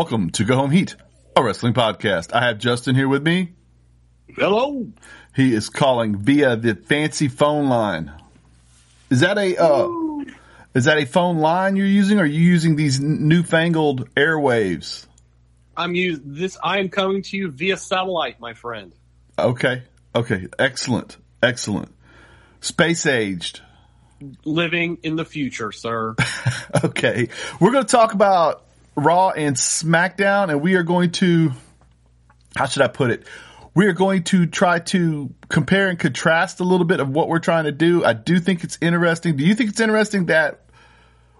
Welcome to Go Home Heat, a wrestling podcast. I have Justin here with me. Hello. He is calling via the fancy phone line. Is that a uh, is that a phone line you're using? Or are you using these newfangled airwaves? I'm you. This I am coming to you via satellite, my friend. Okay, okay, excellent, excellent. Space aged. Living in the future, sir. Okay, we're going to talk about Raw and SmackDown, and we are going to how should I put it? We are going to try to compare and contrast a little bit of what we're trying to do. I do think it's interesting. Do you think it's interesting that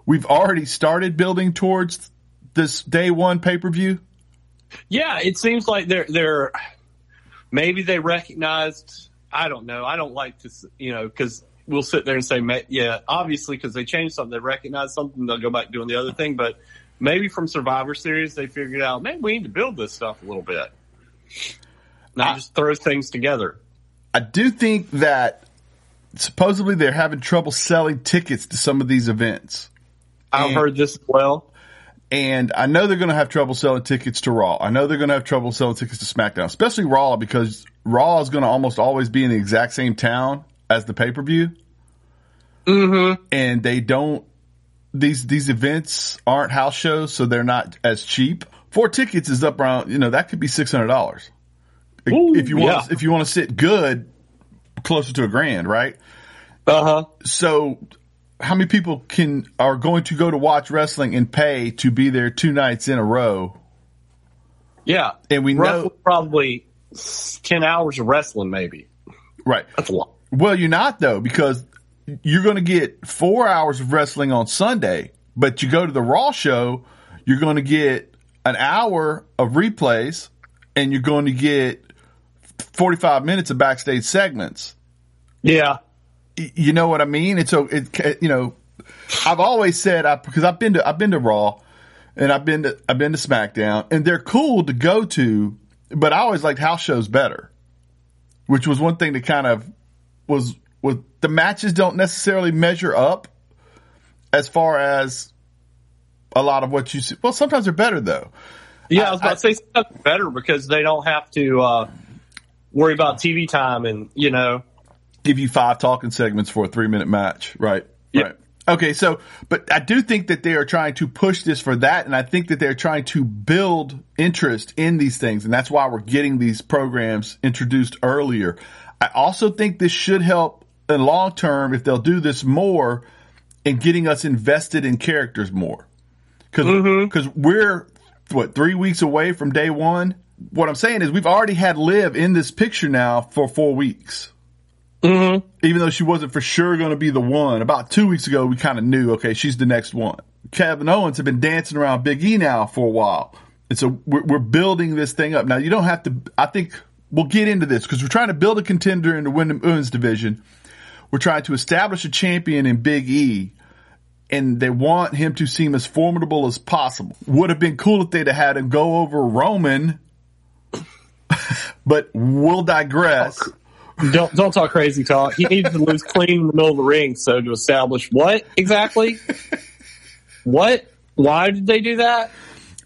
we've already started building towards this day one pay per view? yeah, it seems like they're they're maybe they recognized. I don't know. I don't like to, you know, because we'll sit there and say, yeah, obviously because they changed something, they recognize something, they'll go back doing the other thing. But maybe from Survivor Series, they figured out, maybe we need to build this stuff a little bit, not I- just throw things together. I do think that supposedly they're having trouble selling tickets to some of these events. I've And- heard this as well. And I know they're going to have trouble selling tickets to Raw. I know they're going to have trouble selling tickets to SmackDown, especially Raw because Raw is going to almost always be in the exact same town as the pay per view. Mm-hmm. And they don't, these, these events aren't house shows, so they're not as cheap. Four tickets is up around, you know, that could be $600. If you want, yeah. if you want to sit good, closer to a grand, right? Uh huh. So how many people can, are going to go to watch wrestling and pay to be there two nights in a row? Yeah. And we Roughly know- probably 10 hours of wrestling, maybe. Right. That's a lot. Well, you're not though, because you're going to get four hours of wrestling on Sunday, but you go to the Raw show, you're going to get an hour of replays and you're going to get 45 minutes of backstage segments. Yeah. You know what I mean? It's so it, you know, I've always said I, because I've been to, I've been to Raw and I've been to, I've been to SmackDown and they're cool to go to, but I always liked house shows better, which was one thing that kind of was, was the matches don't necessarily measure up as far as a lot of what you see. Well, sometimes they're better though. Yeah, I was about I- to say something better because they don't have to uh, worry about TV time and, you know, give you five talking segments for a three minute match, right? Yep. Right. Okay, so, but I do think that they are trying to push this for that, and I think that they're trying to build interest in these things, and that's why we're getting these programs introduced earlier. I also think this should help in long term if they'll do this more in getting us invested in characters more. Because mm-hmm. we're, what, three weeks away from day one? What I'm saying is we've already had Liv in this picture now for four weeks mm-hmm. even though she wasn't for sure going to be the one. About two weeks ago, we kind of knew, okay, she's the next one. Kevin Owens have been dancing around Big E now for a while. And so we're, we're building this thing up. Now, you don't have to, I think we'll get into this because we're trying to build a contender in the women's division. We're trying to establish a champion in Big E and they want him to seem as formidable as possible. Would have been cool if they'd have had him go over Roman, but we'll digress. don't don't talk crazy talk. He needs to lose clean in the middle of the ring so to establish what exactly? what? Why did they do that?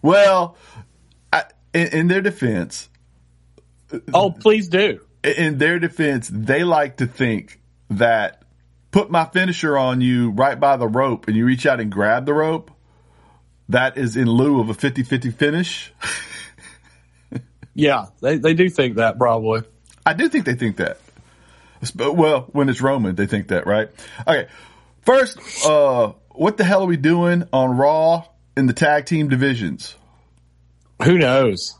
Well, I, in, in their defense, Oh, please do. in their defense, they like to think that put my finisher on you right by the rope and you reach out and grab the rope. That is in lieu of a 50-50 finish. Yeah, they, they do think that probably. I do think they think that. Well, when it's Roman, they think that, right? Okay. First, uh, what the hell are we doing on Raw in the tag team divisions? Who knows?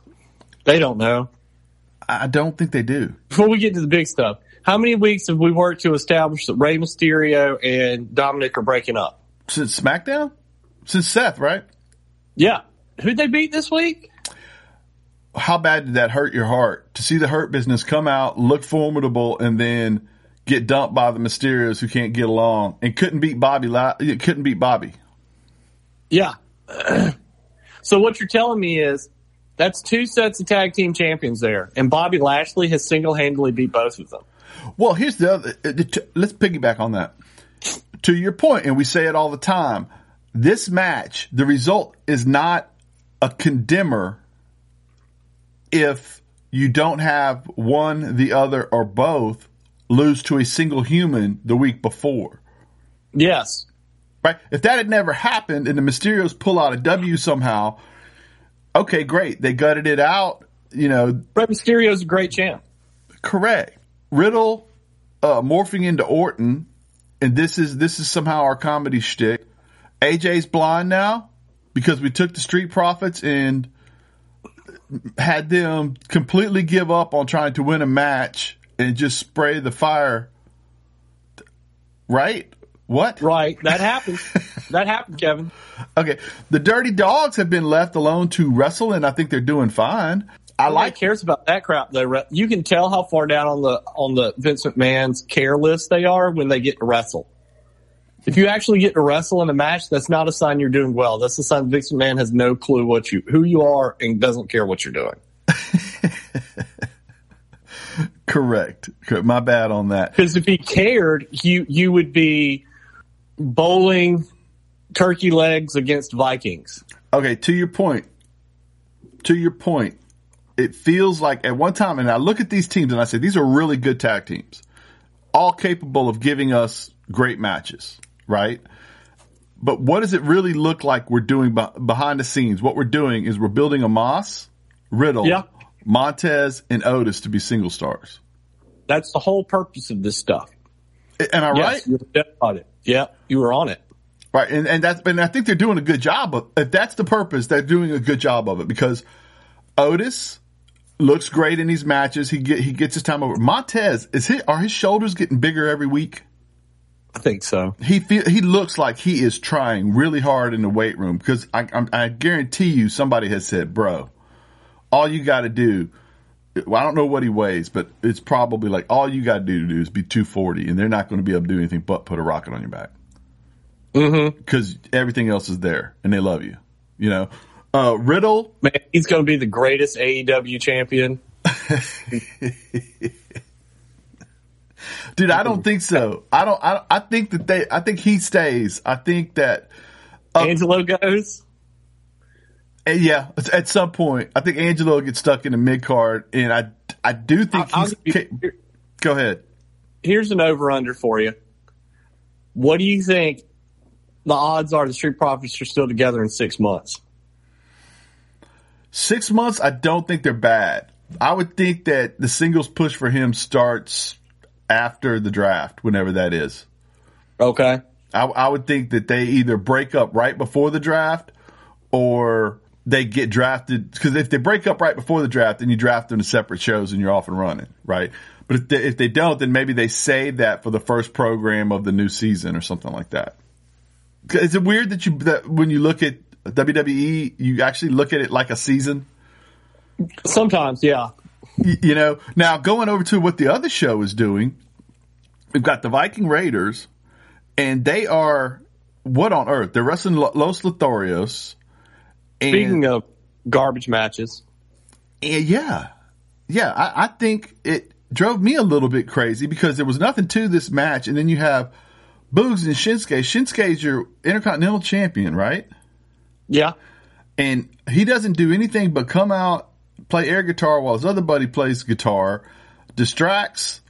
They don't know. I don't think they do. Before we get to the big stuff, how many weeks have we worked to establish that Rey Mysterio and Dominic are breaking up? Since SmackDown? Since Seth, right? Yeah. Who'd they beat this week? how bad did that hurt your heart to see the hurt business come out, look formidable, and then get dumped by the Mysterios who can't get along and couldn't beat Bobby? Couldn't beat Bobby. Yeah. so what you're telling me is that's two sets of tag team champions there, and Bobby Lashley has single handedly beat both of them. Well, here's the other. uh, Let's piggyback on that. To your point, and we say it all the time. This match, the result is not a condemner if you don't have one, the other, or both lose to a single human the week before. Yes. Right? If that had never happened and the Mysterios pull out a W somehow, okay, great. They gutted it out. You know, Rey Mysterio's a great champ. correct. Riddle uh, morphing into Orton, and this is this is somehow our comedy shtick. AJ's blind now because we took the Street Profits and had them completely give up on trying to win a match and just spray the fire. Right? What? Right. That happened. that happened, Kevin. Okay. The Dirty Dawgs have been left alone to wrestle, and I think they're doing fine. I Nobody like cares about that crap though. You can tell how far down on the on the Vince McMahon's care list they are when they get to wrestle. If you actually get to wrestle in a match, that's not a sign you're doing well. That's a sign Vince McMahon has no clue what you who you are and doesn't care what you're doing. correct. Correct. My bad on that. Because if he cared, you you would be bowling turkey legs against Vikings. Okay, to your point. To your point. It feels like at one time, and I look at these teams and I say, these are really good tag teams, all capable of giving us great matches, right? But what does it really look like we're doing behind the scenes? What we're doing is we're building a Moss, Riddle, Yeah. Montez, and Otis to be single stars. That's the whole purpose of this stuff. Am I right? Yes, you're on it. Yeah, you were on it. Right, and and that's and I think they're doing a good job of. If that's the purpose, they're doing a good job of it because Otis looks great in these matches. He get he gets his time over. Montez is his are his shoulders getting bigger every week. I think so. He feel he looks like he is trying really hard in the weight room because I I'm, I guarantee you somebody has said, bro, all you got to do. Well, I don't know what he weighs, but it's probably like all you got to do to do is be 240, and they're not going to be able to do anything but put a rocket on your back Mm-hmm. because everything else is there and they love you. You know, uh, Riddle. Man, he's going to be the greatest AEW champion. Dude, I don't think so. I don't. I, I think that they. I think he stays. I think that. Angelo goes. Yeah, at some point, I think Angelo gets stuck in the mid card, and I. I do think I'll he's. give you- ca- Go ahead. Here's an over under for you. What do you think the odds are the Street Profits are still together in six months? Six months. I don't think they're bad. I would think that the singles push for him starts after the draft, whenever that is. Okay. I, I would think that they either break up right before the draft or they get drafted. Because if they break up right before the draft, then you draft them to separate shows and you're off and running, right? But if they, if they don't, then maybe they save that for the first program of the new season or something like that. Is it weird that you that when you look at WWE, you actually look at it like a season? Sometimes, yeah. Y- you know, now going over to what the other show is doing, we've got the Viking Raiders, and they are what on earth? They're wrestling Los Lotharios. And, Speaking of garbage matches, and yeah, yeah, I, I think it drove me a little bit crazy because there was nothing to this match, and then you have Boogs and Shinsuke. Shinsuke's your Intercontinental Champion, right? yeah. and he doesn't do anything but come out, play air guitar while his other buddy plays guitar, distracts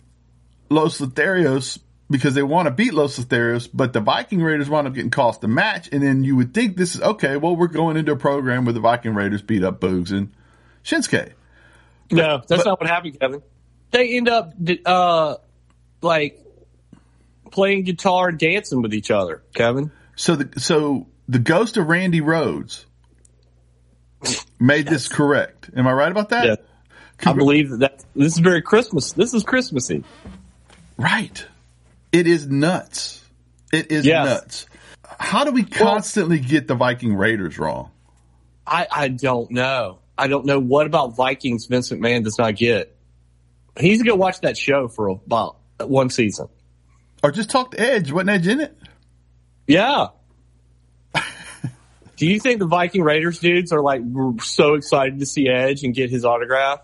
Los Lotharios because they want to beat Los Lotharios, but the Viking Raiders wind up getting cost the match, and then you would think this is okay. Well, we're going into a program where the Viking Raiders beat up Boogs and Shinsuke. No, that's but- not what happened, Kevin. They end up, uh, like playing guitar and dancing with each other, Kevin. So the so the ghost of Randy Rhoads made this correct. Am I right about that? Yeah. I believe that, that this is very Christmas. This is Christmassy. Right. It is nuts. It is Yes. nuts. How do we constantly get the Viking Raiders wrong? I, I don't know. I don't know what about Vikings Vince McMahon does not get. He needs to go watch that show for about one season. Or just talk to Edge. Wasn't Edge in it? Yeah. Do you think the Viking Raiders dudes are like so excited to see Edge and get his autograph?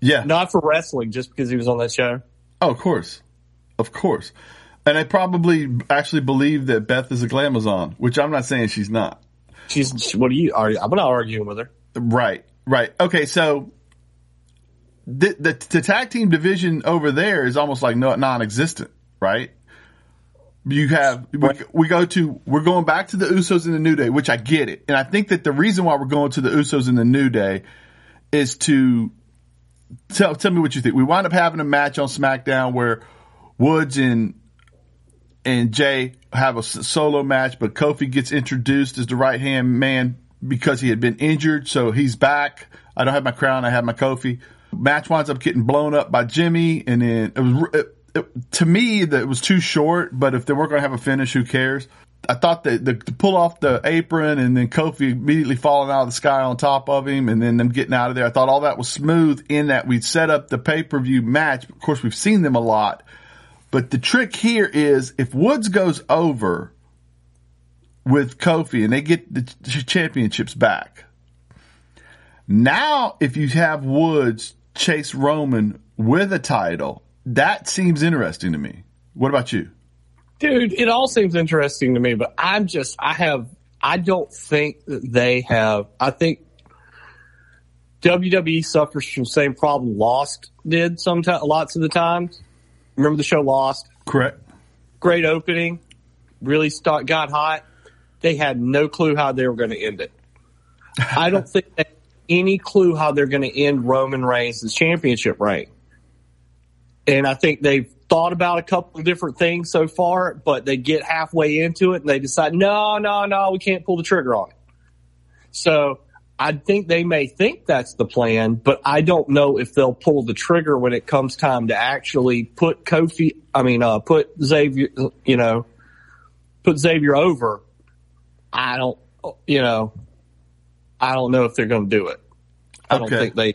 Yeah. Not for wrestling, just because he was on that show. Oh, of course. Of course. And I probably actually believe that Beth is a glamazon, which I'm not saying she's not. She's what are you are? I'm not arguing with her. Right, right. Okay, so the, the the tag team division over there is almost like no, non-existent, right? You have we, we go to we're going back to the Usos in the New Day, which I get it, and I think that the reason why we're going to the Usos in the New Day is to tell tell me what you think. We wind up having a match on SmackDown where Woods and and Jay have a solo match, but Kofi gets introduced as the right hand man because he had been injured, so he's back. I don't have my crown, I have my Kofi. Match winds up getting blown up by Jimmy, and then it was it, it, to me that it was too short. But if they weren't going to have a finish, who cares? I thought that the, to pull off the apron and then Kofi immediately falling out of the sky on top of him and then them getting out of there. I thought all that was smooth in that we'd set up the pay per view match. Of course, we've seen them a lot, but the trick here is if Woods goes over with Kofi and they get the championships back. Now, if you have Woods chase Roman with a title, that seems interesting to me. What about you? Dude, it all seems interesting to me, but I'm just, I have, I don't think that they have, I think WWE suffers from the same problem Lost did sometimes, lots of the times. Remember the show Lost? Correct. Great opening, really start, got hot. They had no clue how they were going to end it. I don't think they any clue how they're going to end Roman Reigns' championship reign. And I think they've thought about a couple of different things so far, but they get halfway into it and they decide, no, no, no, we can't pull the trigger on it. So I think they may think that's the plan, but I don't know if they'll pull the trigger when it comes time to actually put Kofi, I mean, uh, put Xavier, you know, put Xavier over. I don't, you know, I don't know if they're going to do it. I don't think they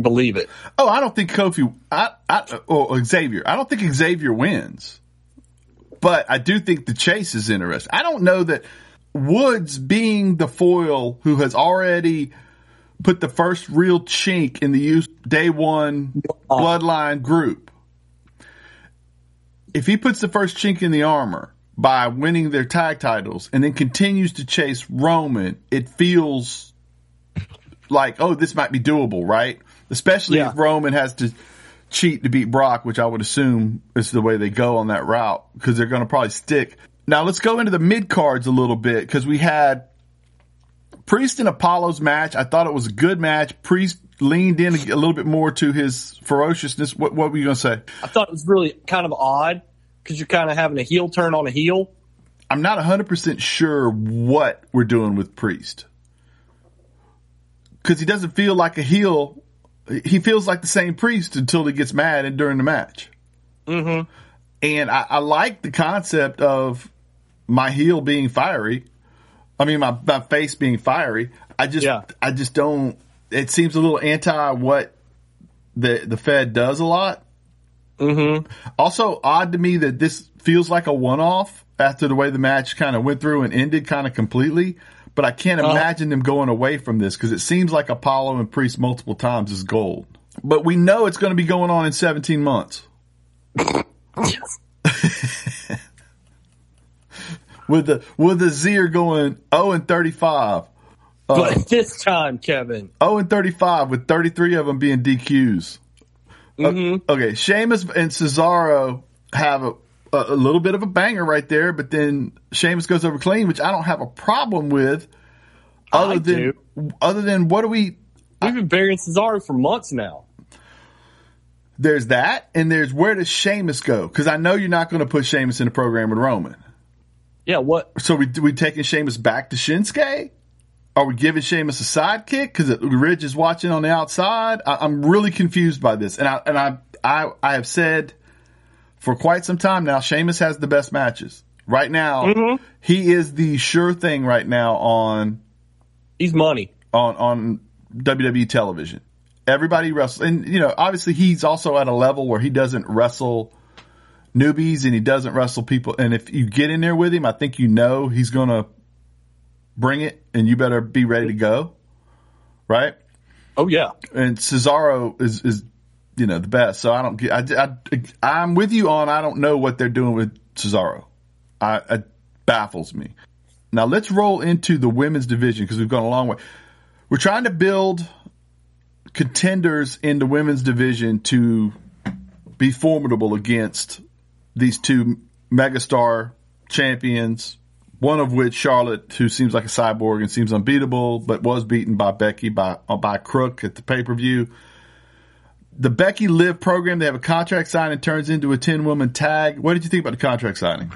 believe it. Oh, I don't think Kofi, I, I, or Xavier. I don't think Xavier wins, but I do think the chase is interesting. I don't know that Woods being the foil who has already put the first real chink in the day one uh-huh. bloodline group. If he puts the first chink in the armor by winning their tag titles and then continues to chase Roman, it feels like, oh, this might be doable, right? Especially yeah. if Roman has to cheat to beat Brock, which I would assume is the way they go on that route because they're going to probably stick. Now let's go into the mid cards a little bit because we had Priest and Apollo's match. I thought it was a good match. Priest leaned in a little bit more to his ferociousness. What, what were you going to say? I thought it was really kind of odd because you're kind of having a heel turn on a heel. I'm not 100% sure what we're doing with Priest because he doesn't feel like a heel. He feels like the same priest until he gets mad and during the match. Mm-hmm. And I, I like the concept of my heel being fiery. I mean, my, my face being fiery. I just, yeah. I just don't. It seems a little anti what the the Fed does a lot. Mm-hmm. Also, odd to me that this feels like a one off after the way the match kind of went through and ended kind of completely but I can't uh, imagine them going away from this because it seems like Apollo and Priest multiple times is gold. But we know it's going to be going on in 17 months. with the with the Zier going 0 and 35. Uh, but this time, Kevin. 0 and 35 with 33 of them being DQs. Mm-hmm. Uh, okay, Sheamus and Cesaro have a, a, little bit of a banger right there, but then Sheamus goes over clean, which I don't have a problem with. Other I than do. other than what do we? We've been burying Cesaro for months now. There's that, and there's where does Sheamus go? Because I know you're not going to put Sheamus in the program with Roman. Yeah, what? So we we taking Sheamus back to Shinsuke? Are we giving Sheamus a sidekick because Ridge is watching on the outside? I, am really confused by this, and I and I I, I have said for quite some time now, Sheamus has the best matches. Right now, mm-hmm. he is the sure thing right now on. He's money on on WWE television. Everybody wrestles, and you know, obviously, he's also at a level where he doesn't wrestle newbies and he doesn't wrestle people. And if you get in there with him, I think you know he's going to bring it, and you better be ready to go. Right? Oh yeah. And Cesaro is is you know, the best. So I don't get, I, I, am with you on, I don't know what they're doing with Cesaro. I, it baffles me. Now let's roll into the women's division because we've gone a long way. We're trying to build contenders in the women's division to be formidable against these two megastar champions, one of which Charlotte, who seems like a cyborg and seems unbeatable, but was beaten by Becky by uh, by Crook at the pay per view. The Becky Liv program, they have a contract signing turns into a 10 woman tag. What did you think about the contract signing?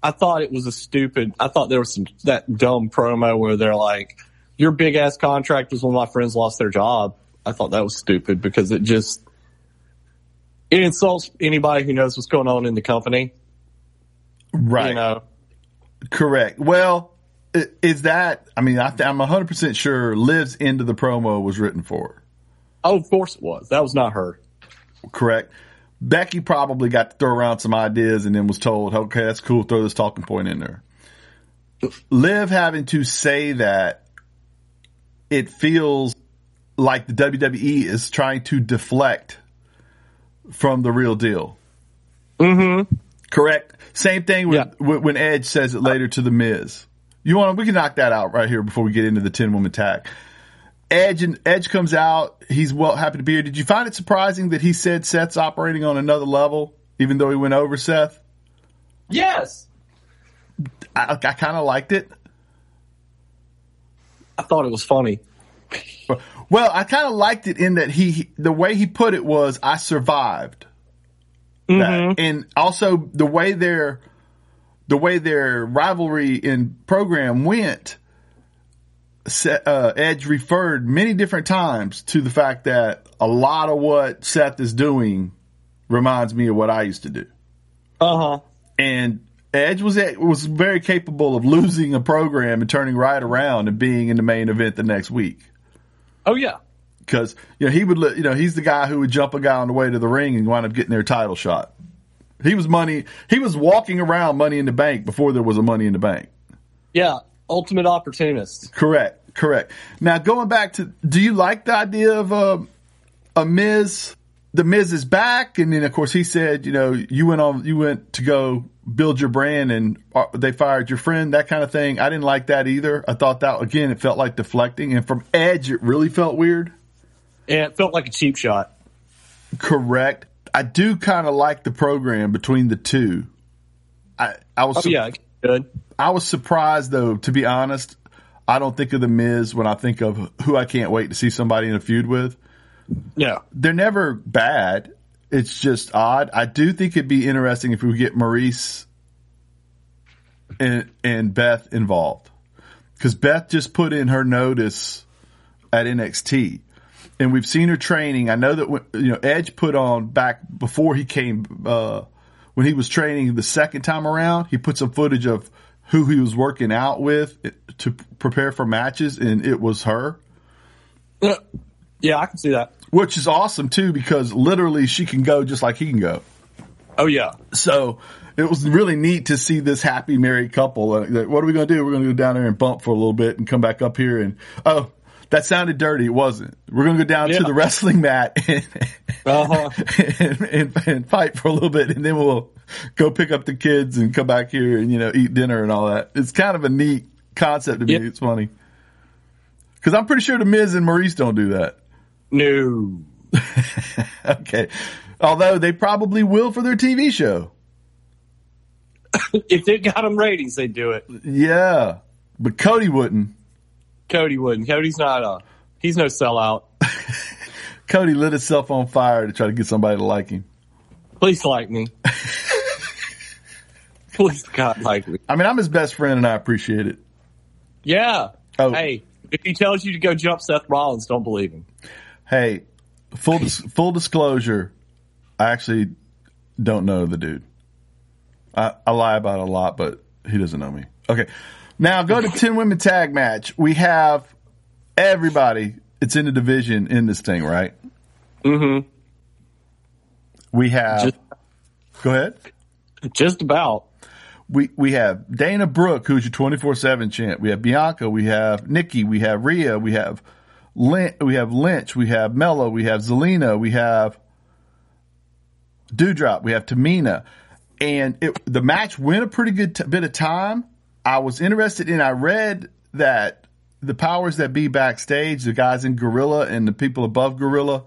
I thought it was a stupid. I thought there was some that dumb promo where they're like, "Your big ass contract was when my friends lost their job." I thought that was stupid because it just it insults anybody who knows what's going on in the company. Right. You know. Correct. Well, is that? I mean, I, th- I'm 100 percent sure Liv's into the promo was written for. her. Oh, of course it was. That was not her. Correct. Becky probably got to throw around some ideas and then was told, "Okay, that's cool. Throw this talking point in there." Liv having to say that it feels like the WWE is trying to deflect from the real deal. Mm-hmm. Correct. Same thing with, Yeah. with when Edge says it later to the Miz. You want? We can knock that out right here before we get into the ten woman tag. Edge and Edge comes out. He's well happy to be here. Did you find it surprising that he said Seth's operating on another level, even though he went over Seth? Yes. I, I kind of liked it. I thought it was funny. Well, I kind of liked it in that he the way he put it was I survived. That. And also the way their the way their rivalry in program went, uh, Edge referred many different times to the fact that a lot of what Seth is doing reminds me of what I used to do. Uh huh. And Edge was was very capable of losing a program and turning right around and being in the main event the next week Oh yeah. because you know he would you know he's the guy who would jump a guy on the way to the ring and wind up getting their title shot. He was money. He was walking around Money in the Bank before there was a Money in the Bank. Yeah. Ultimate opportunist. Correct. Correct. Now going back to, do you like the idea of uh, a Miz? The Miz is back, and then of course he said, you know, you went on, you went to go build your brand, and uh, they fired your friend, that kind of thing. I didn't like that either. I thought that again, it felt like deflecting, and from Edge, it really felt weird. And it felt like a cheap shot. Correct. I do kind of like the program between the two. I I was Oh su- yeah. Good. I was surprised though. To be honest, I don't think of the Miz when I think of who I can't wait to see somebody in a feud with. Yeah. They're never bad. It's just odd. I do think it'd be interesting if we get Maryse and and Beth involved because Beth just put in her notice at NXT, and we've seen her training. I know that when, you know Edge put on back before he came uh, when he was training the second time around. He put some footage of who he was working out with to prepare for matches, and it was her, Yeah, I can see that. Which is awesome too because literally she can go just like he can go. Oh yeah. So it was really neat to see this happy married couple. Uh, what are we going to do? We're going to go down there and bump for a little bit and come back up here. And oh, that sounded dirty. It wasn't. We're going to go down to the wrestling mat and, Uh-huh. and, and, and fight for a little bit, and then we'll go pick up the kids and come back here and you know eat dinner and all that. It's kind of a neat concept to me. Yeah. It's funny because I'm pretty sure the Miz and Maryse don't do that. No. Okay, although they probably will for their TV show. if they got them ratings, they'd do it. Yeah, but Cody wouldn't. Cody wouldn't. Cody's not a. He's no sellout. Cody lit himself on fire to try to get somebody to like him. Please like me. Please God like me. I mean, I'm his best friend and I appreciate it. Yeah. Oh. Hey, if he tells you to go jump Seth Rollins, don't believe him. Hey, full dis- full disclosure, I actually don't know the dude. I, I lie about it a lot, but he doesn't know me. Okay, now go to ten women tag match. We have everybody. It's in the division in this thing, right? Mm-hmm. We have. Just- go ahead. Just about. we we have Dana Brooke, who's your twenty four seven champ. We have Bianca. We have Nikki. We have Rhea. We have Lynch. We have Lynch. We have Mello. We have Zelina. We have Doudrop. We have Tamina. And it, the match went a pretty good t- bit of time. I was interested in. I read that the powers that be backstage, the guys in Gorilla and the people above Gorilla,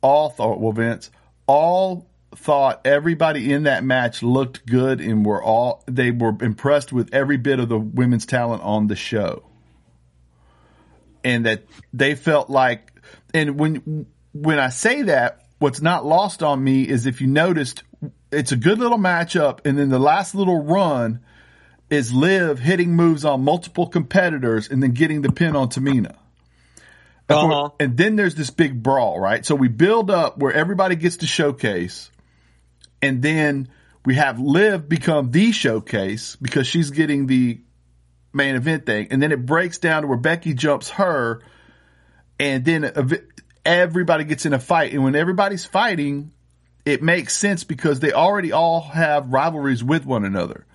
all thought well, Vince, all thought everybody in that match looked good and were all they were impressed with every bit of the women's talent on the show. And that they felt like and when when I say that, what's not lost on me is if you noticed it's a good little matchup and then the last little run is Liv hitting moves on multiple competitors and then getting the pin on Tamina. Uh-huh. And then there's this big brawl, right? So we build up where everybody gets to showcase and then we have Liv become the showcase because she's getting the main event thing, and then it breaks down to where Becky jumps her, and then everybody gets in a fight, and when everybody's fighting, it makes sense because they already all have rivalries with one another.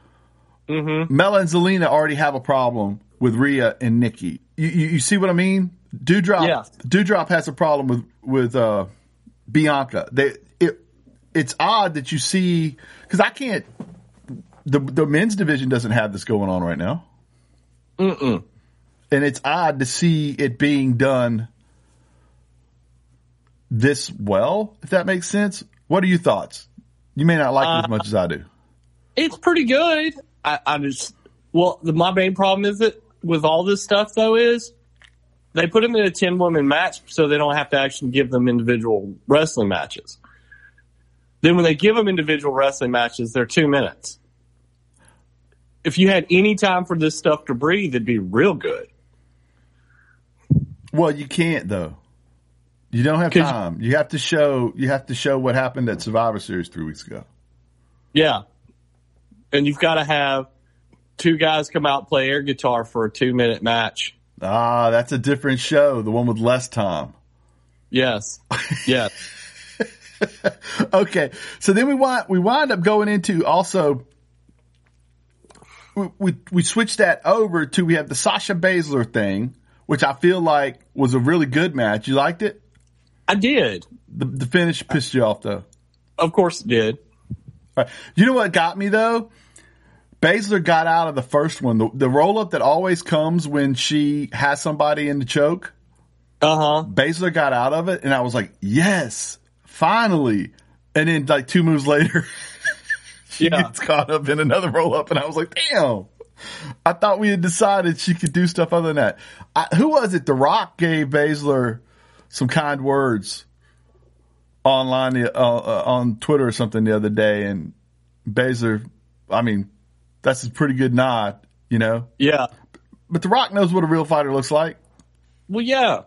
Mm-hmm. Mela and Zelina already have a problem with Rhea and Nikki. You, you, you see what I mean? Doudrop, yeah. Doudrop has a problem with with uh, Bianca. They it's odd that you see because I can't. The the men's division doesn't have this going on right now. Mm-mm. And it's odd to see it being done this well, if that makes sense. What are your thoughts? You may not like uh, it as much as I do. It's pretty good. I, I just well, the, my main problem is that with all this stuff though is they put them in a ten woman match so they don't have to actually give them individual wrestling matches. Then when they give them individual wrestling matches, they're two minutes. If you had any time for this stuff to breathe, it'd be real good. Well, you can't though. You don't have time. You have to show. You have to show what happened at Survivor Series three weeks ago. Yeah, and you've got to have two guys come out play air guitar for a two minute match. Ah, that's a different show. The one with less time. Yes. Yes. okay, so then we wind we wind up going into also. We, we we switched that over to we have the Sasha Baszler thing, which I feel like was a really good match. You liked it? I did. The, the finish pissed you off though. Of course it did. Right. You know what got me though? Baszler got out of the first one. The, the roll up that always comes when she has somebody in the choke. Uh huh. Baszler got out of it, and I was like, yes finally. And then like two moves later, she yeah. gets caught up in another roll up, and I was like, damn. I thought we had decided she could do stuff other than that. I, who was it? The Rock gave Baszler some kind words online uh, uh, on Twitter or something the other day, and Baszler, I mean, that's a pretty good nod, you know. Yeah, but The Rock knows what a real fighter looks like. Well, yeah,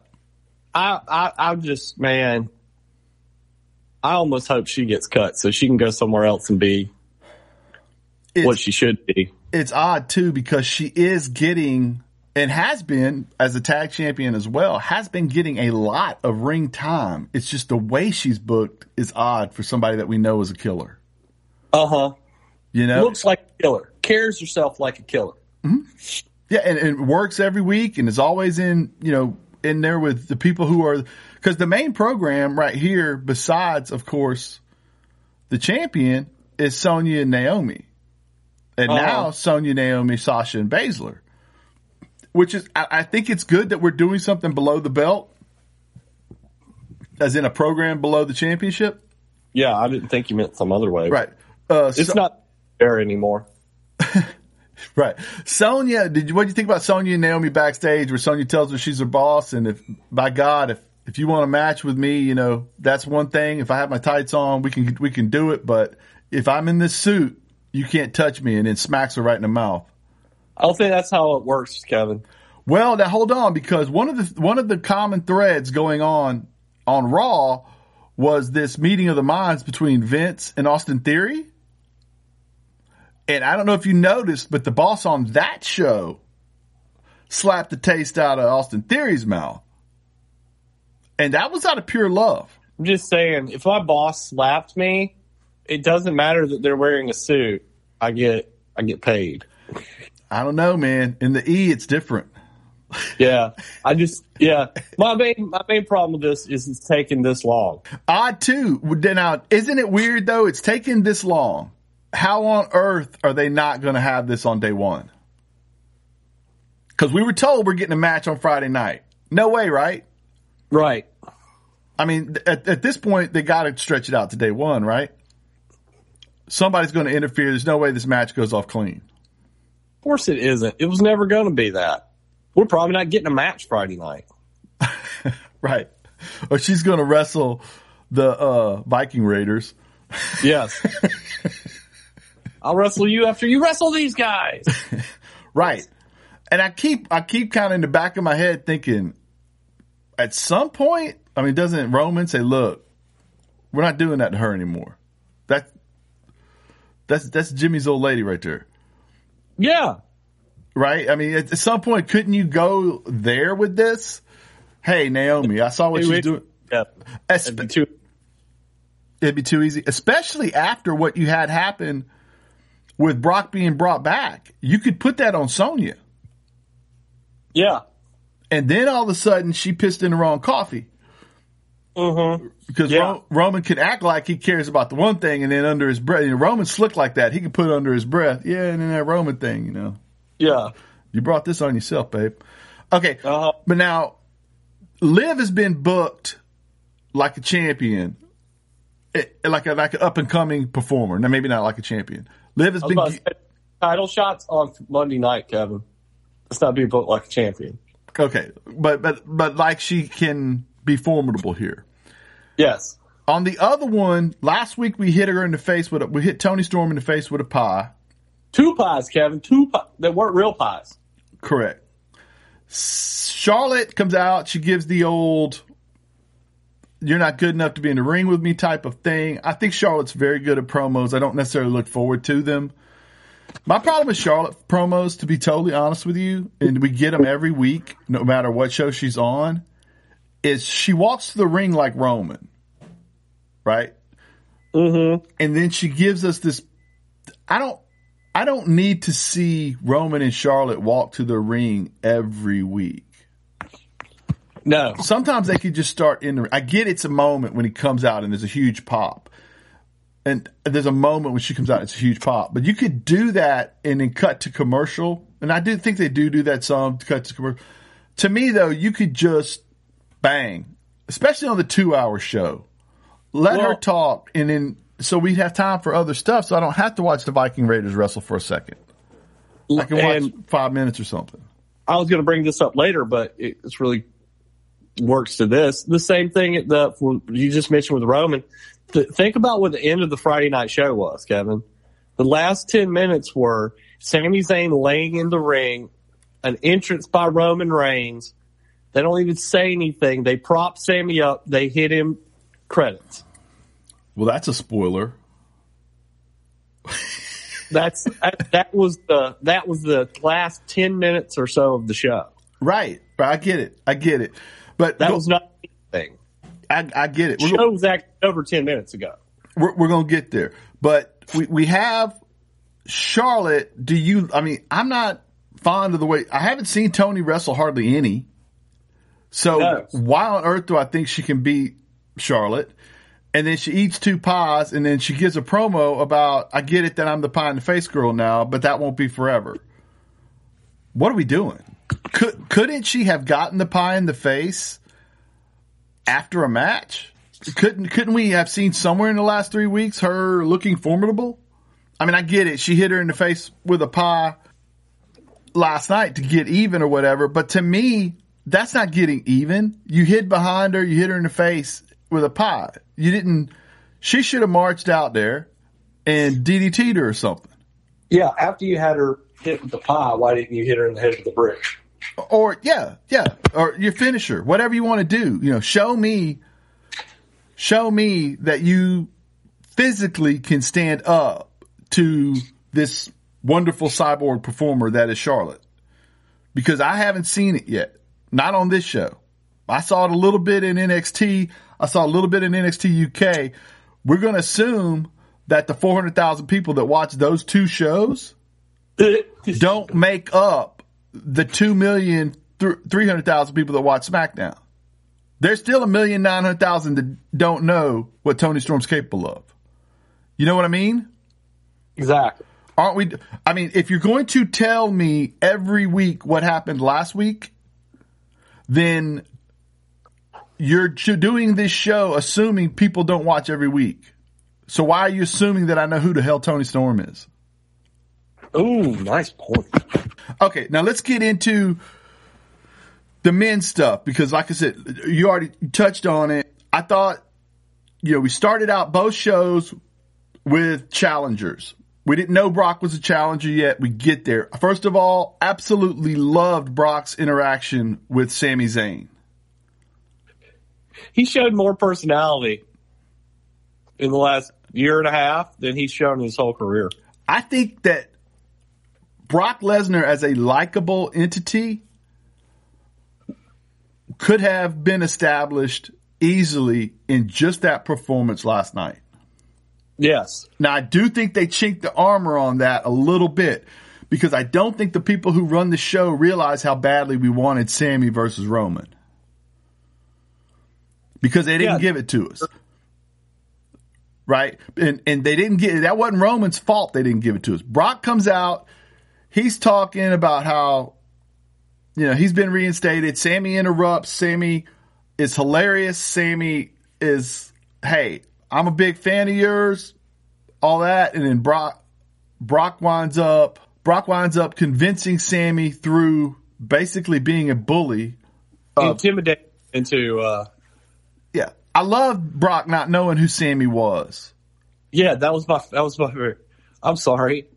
I, I, I just man, I almost hope she gets cut so she can go somewhere else and be what she should be. It's odd too because she is getting and has been as a tag champion as well has been getting a lot of ring time. It's just the way she's booked is odd for somebody that we know is a killer. Uh huh. You know, looks like a killer, carries herself like a killer. Mm-hmm. Yeah, and, and works every week and is always in you know in there with the people who are because the main program right here, besides of course the champion, is Sonya and Naomi, and uh now Sonya, Naomi, Sasha, and Baszler. Which is, I, I think it's good that we're doing something below the belt, as in a program below the championship. Yeah, I didn't think you meant some other way. Right. Uh, it's so, not there anymore. Right. Sonya, did you, what do you think about Sonya and Naomi backstage where Sonya tells her she's her boss and if, by God, if, if you want a match with me, you know, that's one thing. If I have my tights on, we can, we can do it. But if I'm in this suit, you can't touch me and then smacks her right in the mouth. I don't think that's how it works, Kevin. Well, now hold on because one of the, one of the common threads going on on Raw was this meeting of the minds between Vince and Austin Theory. And I don't know if you noticed, but the boss on that show slapped the taste out of Austin Theory's mouth. And that was out of pure love. I'm just saying, if my boss slapped me, it doesn't matter that they're wearing a suit. I get I get paid. I don't know, man. In the E it's different. yeah. I just yeah. My main my main problem with this is it's taking this long. I too. Now, isn't it weird though? It's taking this long how on earth are they not going to have this on day one? Because we were told we're getting a match on Friday night. No way, right? Right. I mean, at, at this point, they got to stretch it out to day one, right? Somebody's going to interfere. There's no way this match goes off clean. Of course it isn't. It was never going to be that. We're probably not getting a match Friday night. right. Or she's going to wrestle the uh, Viking Raiders. Yes. I'll wrestle you after you wrestle these guys. right. And I keep I keep kind of in the back of my head thinking, at some point, I mean, doesn't Roman say, "Look, we're not doing that to her anymore"? That that's that's Jimmy's old lady right there. Yeah. Right. I mean, at, at some point, couldn't you go there with this? Hey, Naomi, I saw what would- doing. Yeah. Espe- It'd be too- it'd be too easy, especially after what you had happen with Brock being brought back. You could put that on Sonya, yeah. and then all of a sudden she pissed in the wrong coffee Mm-hmm. because Yeah. Ro- Roman could act like he cares about the one thing, and then under his breath, you know, Roman's slick like that. He can put it under his breath, yeah, and then that Roman thing, you know, Yeah. you brought this on yourself, babe. Okay, Uh-huh. but now Liv has been booked like a champion, eh, like a like an up and coming performer. Now maybe not like a champion. Liv has been say, title shots on Monday night, Kevin. Let's not be booked like a champion. okay, but but but like she can be formidable here. Yes. On the other one, last week we hit her in the face with a, we hit Toni Storm in the face with a pie. Two pies, Kevin. Two pies. That weren't real pies. Correct. Charlotte comes out. She gives the old "you're not good enough to be in the ring with me" type of thing. I think Charlotte's very good at promos. I don't necessarily look forward to them. My problem with Charlotte promos, to be totally honest with you, and we get them every week, no matter what show she's on, is she walks to the ring like Roman, right? Mm-hmm. and then she gives us this I don't I don't need to see Roman and Charlotte walk to the ring every week. No. Sometimes they could just start in the I get it's a moment when he comes out and there's a huge pop. And there's a moment when she comes out, it's a huge pop. But you could do that and then cut to commercial. And I do think they do do that some cut to commercial. To me though, you could just bang, especially on the two hour show. Let her talk and then so we'd have time for other stuff so I don't have to watch the Viking Raiders wrestle for a second. I can watch five minutes or something. I was going to bring this up later, but it, it's really works to this. The same thing that you just mentioned with Roman. Th- think about what the end of the Friday night show was, Kevin. The last ten minutes were Sami Zayn laying in the ring, an entrance by Roman Reigns. They don't even say anything. They prop Sami up. They hit him. Credits. Well, that's a spoiler. That's that, that was the that was the last ten minutes or so of the show. Right. I get it. I get it. But That go- was not anything. I, I get it. The show was actually over ten minutes ago. we're, we're going to get there. But we, we have Charlotte. Do you, I mean, I'm not fond of the way, I haven't seen Toni wrestle hardly any. So No. why on earth do I think she can beat Charlotte? And then she eats two pies and then she gives a promo about, I get it that I'm the pie in the face girl now, but that won't be forever. What are we doing? Could, couldn't she have gotten the pie in the face after a match? Couldn't couldn't we have seen somewhere in the last three weeks her looking formidable? I mean, I get it. She hit her in the face with a pie last night to get even or whatever, but to me, that's not getting even. You hid behind her, you hit her in the face with a pie. You didn't. She should have marched out there and DDT'd her or something. Yeah, after you had her hit with the pie, why didn't you hit her in the head with the brick? or yeah, yeah, or your finisher, whatever you want to do. You know, show me, show me that you physically can stand up to this wonderful cyborg performer that is Charlotte, because I haven't seen it yet. Not on this show. I saw it a little bit in NXT. I saw a little bit in NXT UK. We're going to assume that the 400,000 people that watch those two shows don't make up the two million three hundred thousand people that watch SmackDown. There's still a million nine hundred thousand that don't know what Toni Storm's capable of. You know what I mean? exactly. Aren't we? I mean, if you're going to tell me every week what happened last week, then you're doing this show assuming people don't watch every week. So why are you assuming that I know who the hell Toni Storm is? Ooh, nice point. Okay, now let's get into the men stuff because, like I said, you already touched on it. I thought, you know, we started out both shows with challengers. We didn't know Brock was a challenger yet. We get there. First of all, absolutely loved Brock's interaction with Sami Zayn. He showed more personality in the last year and a half than he's shown in his whole career. I think that Brock Lesnar as a likable entity could have been established easily in just that performance last night. Yes. Now I do think they chinked the armor on that a little bit because I don't think the people who run the show realize how badly we wanted Sami versus Roman. Because they didn't yeah. give it to us. Right? And and they didn't get that wasn't Roman's fault they didn't give it to us. Brock comes out, he's talking about how you know, he's been reinstated. Sami interrupts. Sami is hilarious. Sami is, hey, I'm a big fan of yours, all that, and then Brock Brock winds up Brock winds up convincing Sami through basically being a bully, uh, intimidate into. Uh... Yeah, I love Brock not knowing who Sami was. Yeah, that was my that was my. favorite. I'm sorry.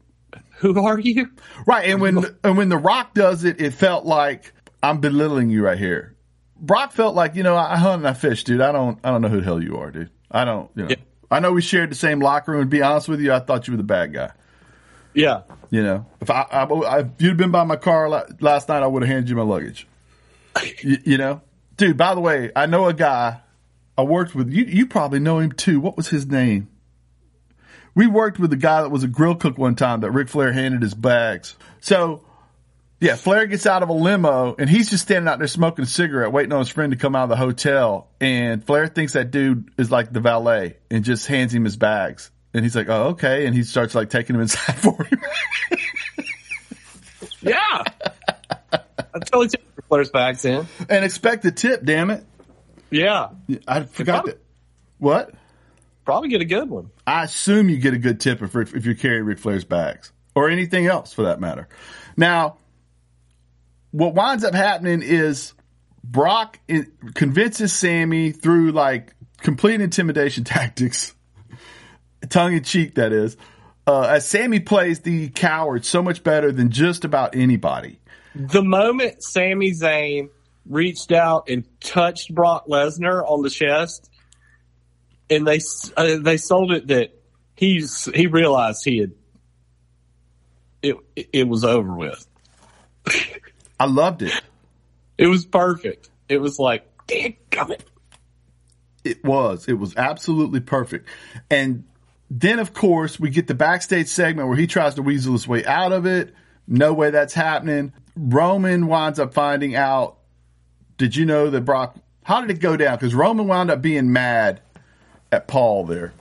Who are you? Right, and when and when The Rock does it, it felt like I'm belittling you right here. Brock felt like, you know, I hunt and I fish, dude. I don't, I don't know who the hell you are, dude. I don't, you know. Yeah. I know we shared the same locker room. To be honest with you, I thought you were the bad guy. Yeah. You know, if I, I if you'd been by my car last night, I would have handed you my luggage. you, you, know, dude. By the way, I know a guy. I worked with you. You probably know him too. What was his name? We worked with a guy that was a grill cook one time that Ric Flair handed his bags. So yeah, Flair gets out of a limo and he's just standing out there smoking a cigarette, waiting on his friend to come out of the hotel. And Flair thinks that dude is like the valet and just hands him his bags. And he's like, "Oh, okay." And he starts like taking him inside for him. yeah, I totally took Flair's bags in and expect the tip. Damn it! Yeah, I forgot that. What? Probably get a good one. I assume you get a good tip if if you're carrying Ric Flair's bags or anything else for that matter. Now what winds up happening is Brock convinces Sami through like complete intimidation tactics, tongue in cheek, that is, uh, as Sami plays the coward so much better than just about anybody. The moment Sami Zayn reached out and touched Brock Lesnar on the chest, and they uh, they sold it that he's he realized he had it it was over with. I loved it. It was perfect. It was like, damn it. It was. It was absolutely perfect. And then, of course, we get the backstage segment where he tries to weasel his way out of it. No way that's happening. Roman winds up finding out. Did you know that Brock? How did it go down? Because Roman wound up being mad at Paul there.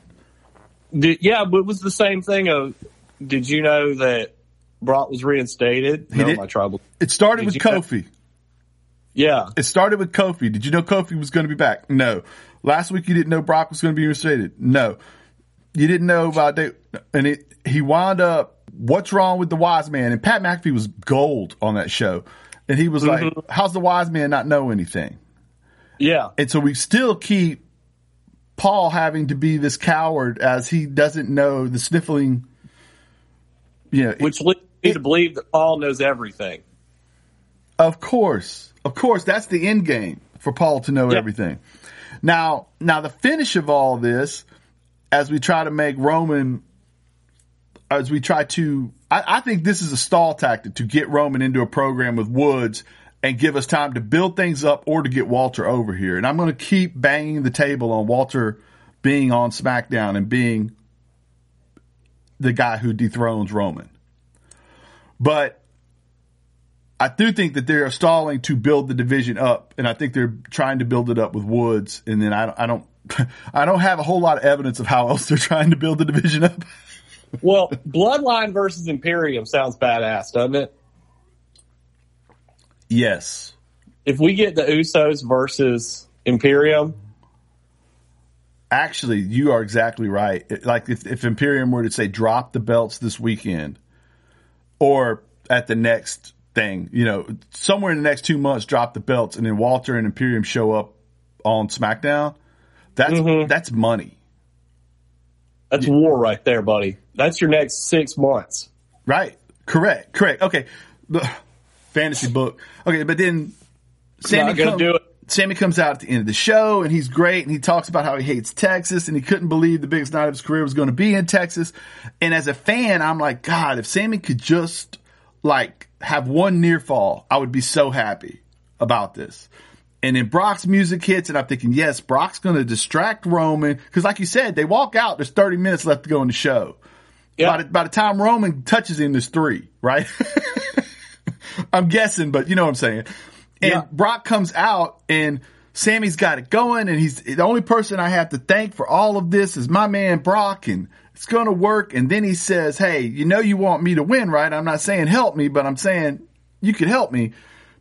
Did, yeah, but it was the same thing of. Did you know that Brock was reinstated. He no, did, my tribal. It started did with Kofi. Know? Yeah. It started with Kofi. Did you know Kofi was going to be back? No. Last week you didn't know Brock was going to be reinstated. No. You didn't know about that. And it, he wound up, what's wrong with the wise man? And Pat McAfee was gold on that show. And he was mm-hmm. like, how's the wise man not know anything? Yeah. And so we still keep Paul having to be this coward as he doesn't know the sniffling, you know, which leads me to believe that Paul knows everything. Of course, of course, that's the end game for Paul to know yep. everything. Now, now the finish of all this, as we try to make Roman, as we try to, I, I think this is a stall tactic to get Roman into a program with Woods and give us time to build things up or to get Walter over here. And I'm going to keep banging the table on Walter being on SmackDown and being the guy who dethrones Roman. But I do think that they are stalling to build the division up, and I think they're trying to build it up with Woods. And then I don't, I don't, I don't have a whole lot of evidence of how else they're trying to build the division up. well, Bloodline versus Imperium sounds badass, doesn't it? Yes. If we get the Usos versus Imperium, Actually, you are exactly right. Like if, if Imperium were to say drop the belts this weekend, or at the next thing, you know, somewhere in the next two months, drop the belts, and then Walter and Imperium show up on SmackDown. That's Mhm. that's money, that's war right there, buddy. That's your next six months. right? Correct, correct. Okay, fantasy book. Okay, but then Sami Not gonna come- do it. Sami comes out at the end of the show and he's great and he talks about how he hates Texas and he couldn't believe the biggest night of his career was going to be in Texas. And as a fan, I'm like, God, if Sami could just like have one near fall, I would be so happy about this. And then Brock's music hits and I'm thinking, yes, Brock's going to distract Roman. Cause like you said, they walk out, there's 30 minutes left to go in the show. Yeah. By, the, by the time Roman touches him, there's three, right? I'm guessing, but you know what I'm saying. And Yeah. Brock comes out and Sami's got it going and he's the only person I have to thank for all of this is my man Brock and it's going to work. And then he says, Hey, you know, you want me to win, right? I'm not saying help me, but I'm saying you could help me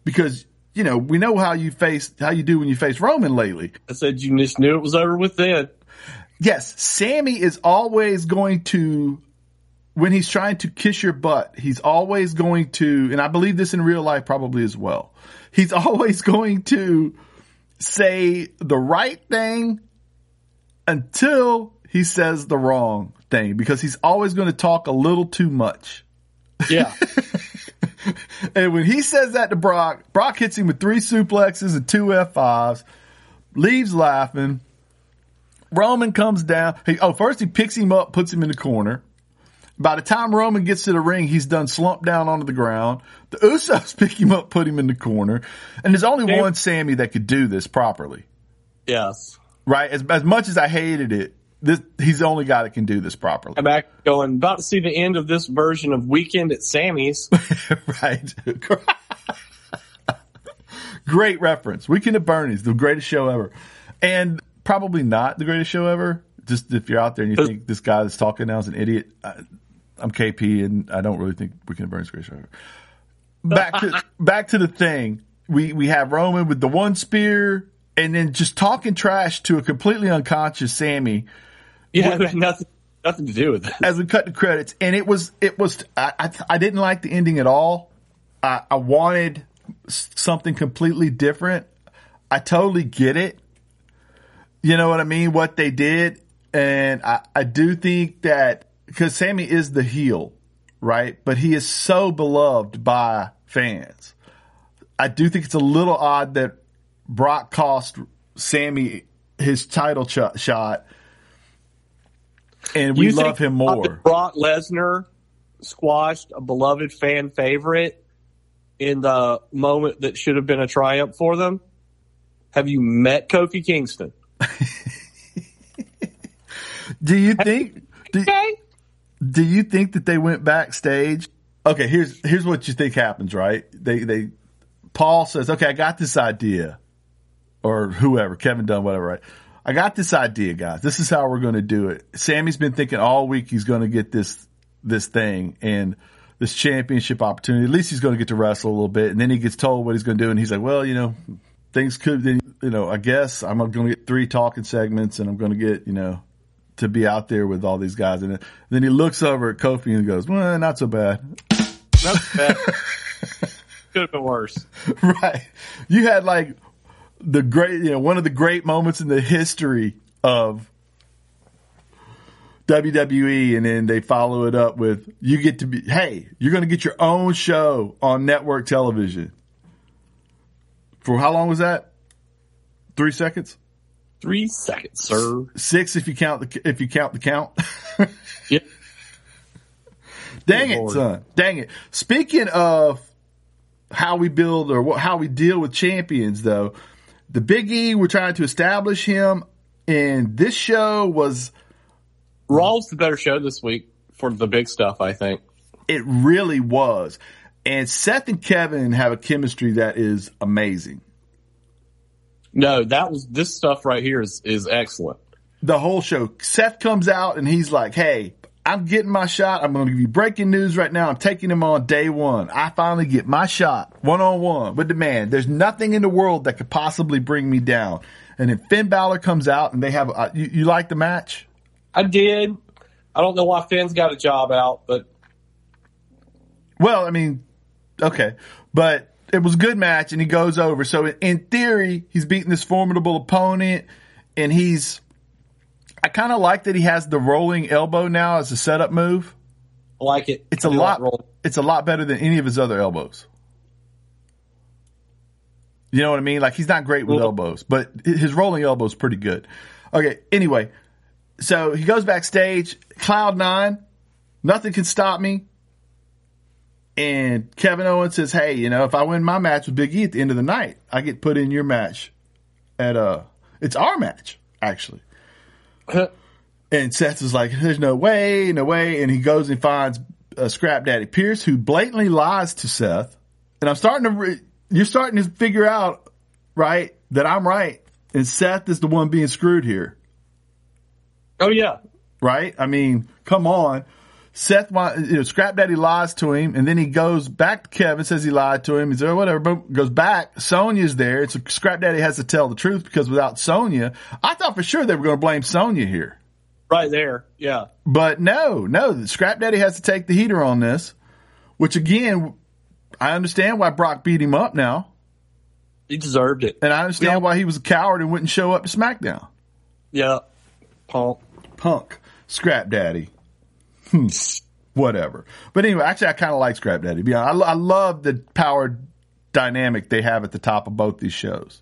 because, you know, we know how you face, how you do when you face Roman lately. I said you just knew it was over with then. Yes, Sami is always going to, when he's trying to kiss your butt, he's always going to, and I believe this in real life probably as well. He's always going to say the right thing until he says the wrong thing because he's always going to talk a little too much. Yeah. And when he says that to Brock, Brock hits him with three suplexes and two F5s, leaves laughing. Roman comes down. He, oh, first he picks him up, puts him in the corner. By the time Roman gets to the ring, he's done slumped down onto the ground. The Usos pick him up, put him in the corner. And there's only Damn. one Sami that could do this properly, yes. right? As, as much as I hated it, this, he's the only guy that can do this properly. I'm back going, about to see the end of this version of Weekend at Sami's. right. Great reference. Weekend at Bernie's, the greatest show ever. And probably not the greatest show ever. Just if you're out there and you think this guy that's talking now is an idiot, I'm KP and I don't really think we can the greatest ever. Back to, back to the thing. We, we have Roman with the one spear and then just talking trash to a completely unconscious Sami Yeah, it had nothing, nothing to do with it. as we cut the credits, and it was it was I I, I didn't like the ending at all. I, I wanted something completely different. I totally get it. You know what I mean? What they did, and I I do think that because Sami is the heel, right? But he is so beloved by fans. I do think it's a little odd that Brock cost Sami his title ch- shot. And we You love him more. Brock Lesnar squashed a beloved fan favorite in the moment that should have been a triumph for them. Have you met Kofi Kingston? Do you think? Do, Okay. Do you think that they went backstage? Okay, here's here's what you think happens, right? They they Paul says, "Okay, I got this idea," or whoever, Kevin Dunn, whatever, right? I got this idea, guys. This is how we're going to do it. Sami's been thinking all week he's going to get this this thing and this championship opportunity. At least he's going to get to wrestle a little bit, and then he gets told what he's going to do, and he's like, "Well, you know, things could, you know, I guess I'm going to get three talking segments, and I'm going to get, you know." To be out there with all these guys, and then he looks over at Kofi and goes, "Well, not so bad." That's bad. Could have been worse. right. You had like the great, you know, one of the great moments in the history of WWE, and then they follow it up with, you get to be, hey, you're going to get your own show on network television. For how long was that? Three seconds? Three seconds, sir. Six if you count the, if you count the count. Yep. Dang Good it, Lord. son. Dang it. Speaking of how we build or what, how we deal with champions, though, the Big E, we're trying to establish him, and this show was, Raw's the better show this week for the big stuff, I think. it really was. And Seth and Kevin have a chemistry that is amazing. No, that was this stuff right here is is excellent. The whole show, Seth comes out and he's like, hey, I'm getting my shot. I'm going to give you breaking news right now. I'm taking him on day one. I finally get my shot one on one with the man. There's nothing in the world that could possibly bring me down. And then Finn Balor comes out and they have, uh, you, you like the match? I did. I don't know why Finn's got a job out, but Well, I mean, okay, but it was a good match, and he goes over. So in theory, he's beating this formidable opponent, and he's. I kind of like that he has the rolling elbow now as a setup move. I like it. It's I a lot. like. It's a lot better than any of his other elbows. You know what I mean? Like he's not great with elbows, but his rolling elbow is pretty good. Okay. Anyway, so he goes backstage. Cloud nine, nothing can stop me. And Kevin Owens says, "Hey, you know, if I win my match with Big E at the end of the night, I get put in your match at uh, it's our match actually." And Seth is like, "There's no way, no way," and he goes and finds uh, Scrap Daddy Pearce, who blatantly lies to Seth. And I'm starting to, re- you're starting to figure out, right, that I'm right, and Seth is the one being screwed here, oh yeah, right? I mean, come on. Seth, you know, Scrap Daddy lies to him, and then he goes back to Kevin, says he lied to him. He's like, oh, whatever, but goes back. Sonya's there. It's Scrap Daddy has to tell the truth because without Sonya, I thought for sure they were going to blame Sonya here. right there. Yeah, But no, no, Scrap Daddy has to take the heater on this, which again, I understand why Brock beat him up now. he deserved it. And I understand Yeah. why he was a coward and wouldn't show up to SmackDown. Yeah, Paul. Punk. Scrap Daddy. Whatever. But anyway, actually, I kind of like Scrap Daddy. be honest. I, I love the power dynamic they have at the top of both these shows.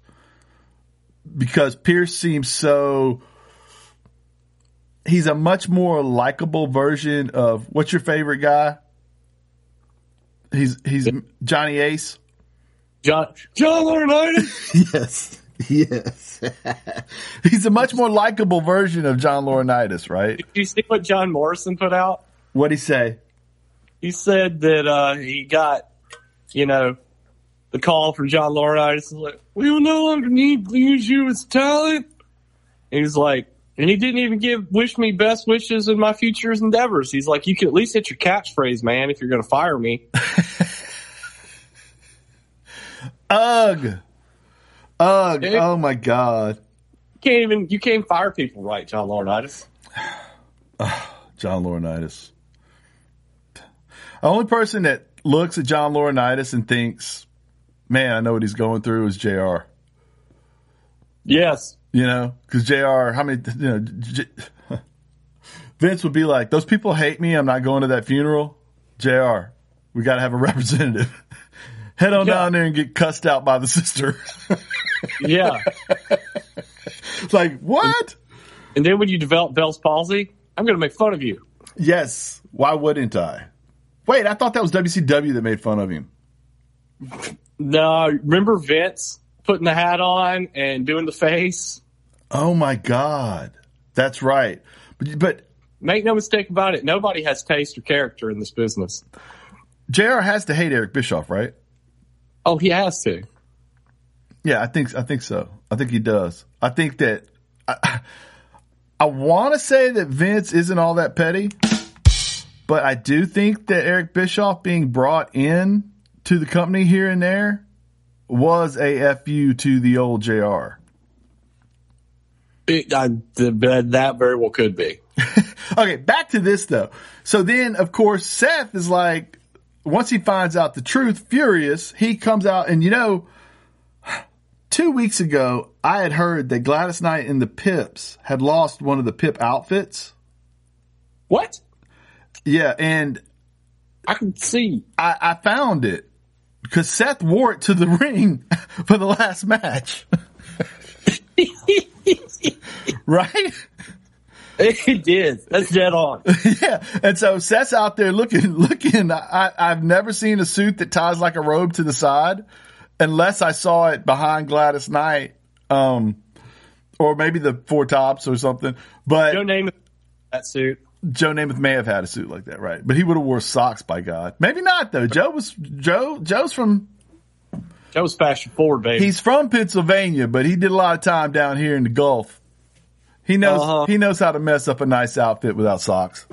Because Pearce seems so. He's a much more likable version of what's your favorite guy? He's he's Johnny Ace. John John Laurinaitis. Yes. Yes. he's a much more likable version of John Laurinaitis, right? Did you see what John Morrison put out? What'd he say? He said that uh, he got, you know, the call from John Laurinaitis. Like, we will no longer need to use you as talent. And he's like, and he didn't even give wish me best wishes in my future endeavors. He's like, you can at least hit your catchphrase, man, if you're going to fire me. Ugh. Ugh. Dude. Oh my God. You can't even you can't fire people right, John Laurinaitis. John Laurinaitis. The only person that looks at John Laurinaitis and thinks, man, I know what he's going through is JR. Yes. You know, because JR, how many, you know, J- Vince would be like, those people hate me. I'm not going to that funeral. JR, we got to have a representative. Head on Yeah. down there and get cussed out by the sister. Yeah. it's like, what? and then when you develop Bell's palsy, I'm going to make fun of you. Yes. Why wouldn't I? Wait, I thought that was WCW that made fun of him. No, remember Vince putting the hat on and doing the face? Oh my God. That's right. But, but Make no mistake about it. Nobody has taste or character in this business. JR has to hate Eric Bischoff, right? Oh, he has to. Yeah, I think I think so. I think he does. I think that I, I want to say that Vince isn't all that petty, but I do think that Eric Bischoff being brought in to the company here and there was a fu to the old Jr. It, I, that that very well could be. Okay, back to this though. So then, of course, Seth is like, once he finds out the truth, furious, he comes out and you know, two weeks ago, I had heard that Gladys Knight and the Pips had lost one of the Pip outfits. What? Yeah, and I can see. I, I found it because Seth wore it to the ring for the last match. right? It did. That's dead on. yeah. And so Seth's out there looking, looking. I, I've never seen a suit that ties like a robe to the side unless I saw it behind Gladys Knight. Um, or maybe the four tops or something. But Joe Namath that suit. Joe Namath may have had a suit like that, right? But he would have wore socks by God. Maybe not though. Joe was, Joe, Joe's from, Joe was fashion forward, baby. he's from Pennsylvania, but he did a lot of time down here in the Gulf. He knows, Uh-huh. he knows how to mess up a nice outfit without socks.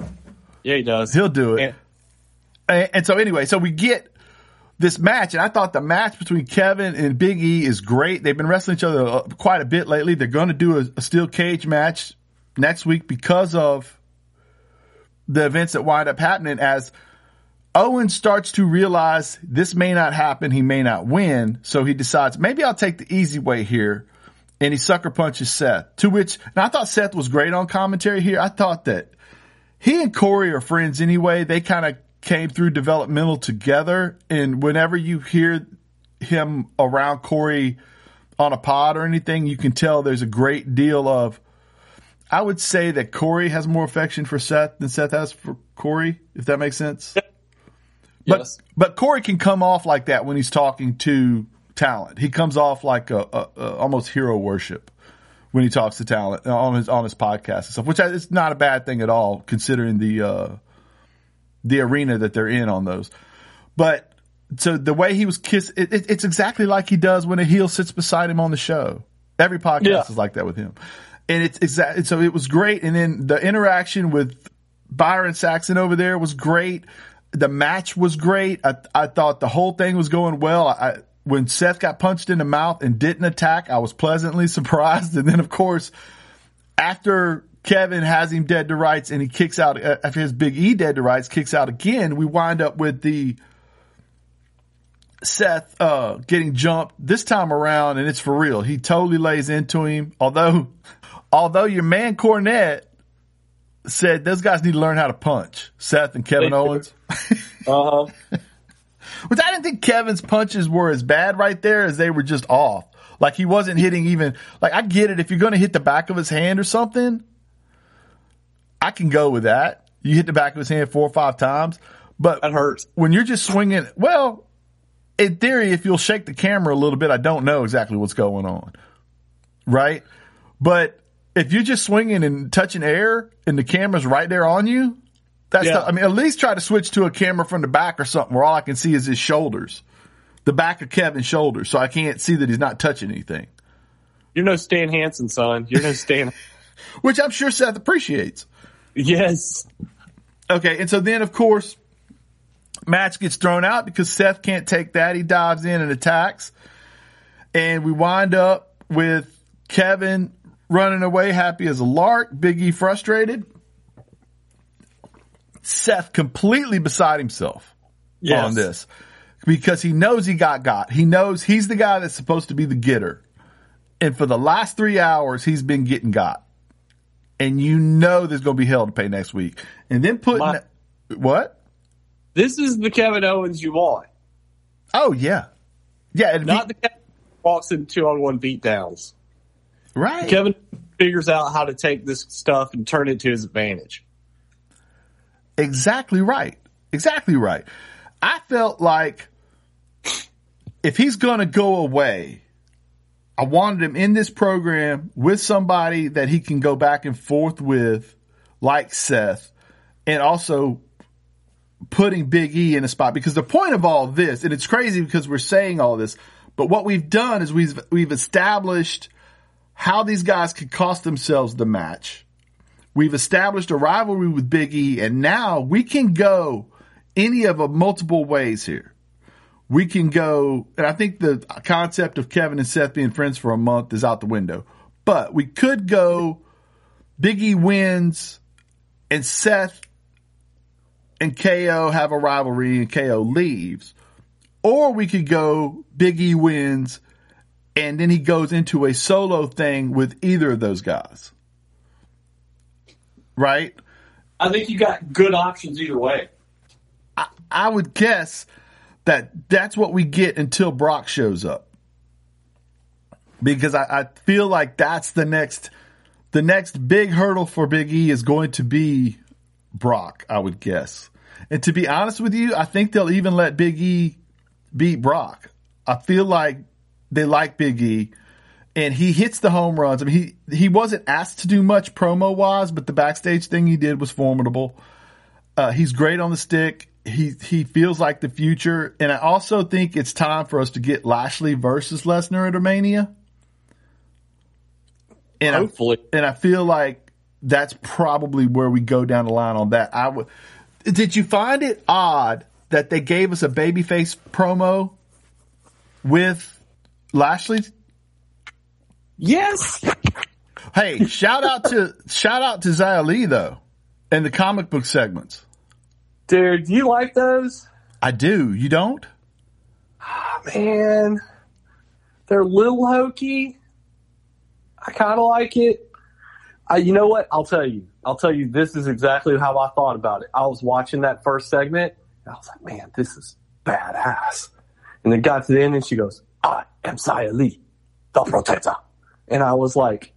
Yeah, he does. He'll do it. And, and so anyway, so we get this match, and I thought the match between Kevin and Big E is great. They've been wrestling each other uh, quite a bit lately. They're going to do a, a steel cage match next week because of the events that wind up happening as Owen starts to realize this may not happen. He may not win. So he decides maybe I'll take the easy way here. And he sucker punches Seth to which, and I thought Seth was great on commentary here. I thought that he and Corey are friends anyway. They kind of came through developmental together. And whenever you hear him around Corey on a pod or anything, you can tell there's a great deal of, I would say that Corey has more affection for Seth than Seth has for Corey, if that makes sense. But, Yes. but Corey can come off like that when he's talking to talent. He comes off like a, a, a almost hero worship when he talks to talent on his on his podcast and stuff, which is not a bad thing at all considering the uh, the arena that they're in on those. But so the way he was kissed, it, it, it's exactly like he does when a heel sits beside him on the show. Every podcast Yeah. is like that with him, and it's exactly so. It was great, and then the interaction with Byron Saxton over there was great. The match was great. I, I thought the whole thing was going well. I, when Seth got punched in the mouth and didn't attack, I was pleasantly surprised. And then, of course, after Kevin has him dead to rights and he kicks out, uh, after his big E dead to rights, kicks out again, we wind up with the Seth uh, getting jumped this time around, and it's for real. He totally lays into him. Although, although your man Cornette said those guys need to learn how to punch, Seth and Kevin They. Owens. Uh huh. Which I didn't think Kevin's punches were as bad right there as they were just off. Like he wasn't hitting even, like I get it. If you're going to hit the back of his hand or something, I can go with that. You hit the back of his hand four or five times, but That hurts. when you're just swinging, well, in theory, if you'll shake the camera a little bit, I don't know exactly what's going on. Right? But if you're just swinging and touching air and the camera's right there on you, that's, Yeah. the, I mean, at least try to switch to a camera from the back or something where all I can see is his shoulders, the back of Kevin's shoulders. So I can't see that he's not touching anything, You're no Stan Hansen, son. You're no Stan. which I'm sure Seth appreciates. Yes. Okay, and so then of course, match gets thrown out because Seth can't take that. He dives in and attacks, and we wind up with Kevin running away, happy as a lark. Big E frustrated. Seth completely beside himself Yes. on this because he knows he got got. He knows he's the guy that's supposed to be the getter, and for the last three hours, he's been getting got and you know there's going to be hell to pay next week. And then putting My- what? This is the Kevin Owens you want, Oh yeah, yeah. it'd be- not the Kevin walks in two on one beatdowns. right. Kevin figures out how to take this stuff and turn it to his advantage. Exactly right. Exactly right. I felt like if he's going to go away, I wanted him in this program with somebody that he can go back and forth with, like Seth, and also putting Big E in a spot. Because the point of all this, and it's crazy because we're saying all this, but what we've done is we've we've established how these guys could cost themselves the match. We've established a rivalry with Big E, and now we can go any of a multiple ways here. We can go, and I think the concept of Kevin and Seth being friends for a month is out the window. But we could go Big E wins, and Seth and KO have a rivalry, and KO leaves. Or we could go Big E wins, and then he goes into a solo thing with either of those guys. Right? I think you got good options either way. I would guess that that's what we get until Brock shows up. Because I, I feel like that's the next the next big hurdle for Big E is going to be Brock, I would guess. And to be honest with you, I think they'll even let Big E beat Brock. I feel like they like Big E and he hits the home runs. I mean, he, he wasn't asked to do much promo wise, but the backstage thing he did was formidable. Uh, he's great on the stick. He he feels like the future, and I also think it's time for us to get Lashley versus Lesnar at Mania. And I, Hopefully, and I feel like that's probably where we go down the line on that. I would. Did you find it odd that they gave us a babyface promo with Lashley? Yes. Hey, shout out to shout out to Xia Li though, in the comic book segments. Dude, do you like those? I do. You don't? Oh, man, they're a little hokey. I kind of like it. I, you know what? I'll tell you. I'll tell you. This is exactly how I thought about it. I was watching that first segment, and I was like, "Man, this is badass." And then got to the end, and she goes, "I am Xia Li, the protector," and I was like,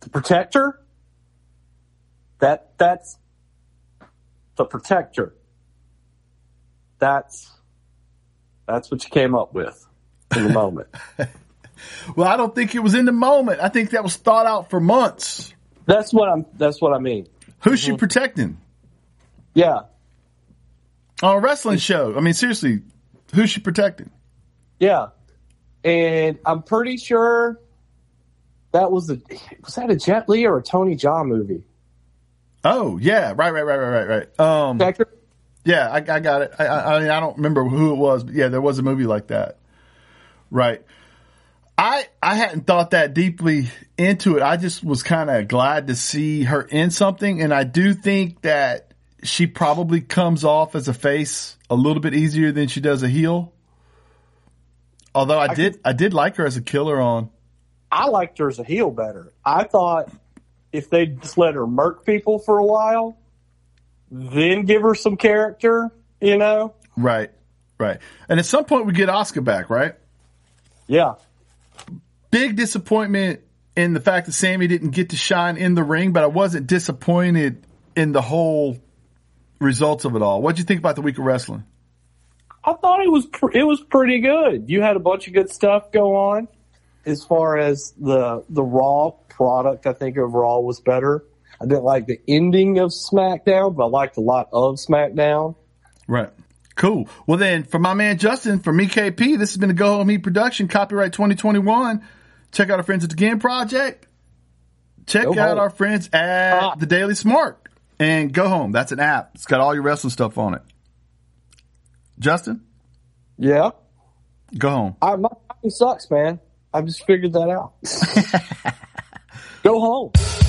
"The protector? That that's the protector. That's that's what you came up with in the moment." Well, I don't think it was in the moment. I think that was thought out for months. That's what I'm. That's what I mean. Who's she mm-hmm. protecting Yeah, on a wrestling show? I mean, seriously, who's she protecting? yeah, and I'm pretty sure that was a was that a Jet Li or a Tony Jaa movie? Oh, yeah, right, right, right, right, right, right. Um, yeah, I, I got it. I, I, I mean, I don't remember who it was, but yeah, there was a movie like that. Right. I I hadn't thought that deeply into it. I just was kind of glad to see her in something, and I do think that she probably comes off as a face a little bit easier than she does a heel. Although I, did I did like her as a killer on. I liked her as a heel better. I thought if they just let her murk people for a while, then give her some character, you know? Right, right. And at some point we get Oscar back, right? Yeah. Big disappointment in the fact that Sami didn't get to shine in the ring, but I wasn't disappointed in the whole results of it all. What'd you think about the week of wrestling? I thought it was pr- it was pretty good. You had a bunch of good stuff go on. As far as the the Raw product, I think overall was better. I didn't like the ending of SmackDown, but I liked a lot of SmackDown. Right. Cool. Well, then, for my man Justin, from EKP, this has been a Go Home Heat production, copyright 2021. Check out our friends at the Game Project. Check Go out home. our friends at Ah. the Daily Smart and Go Home. That's an app. It's got all your wrestling stuff on it. Justin, Yeah, go home. I, my fucking sucks, man. I just figured that out. Go home.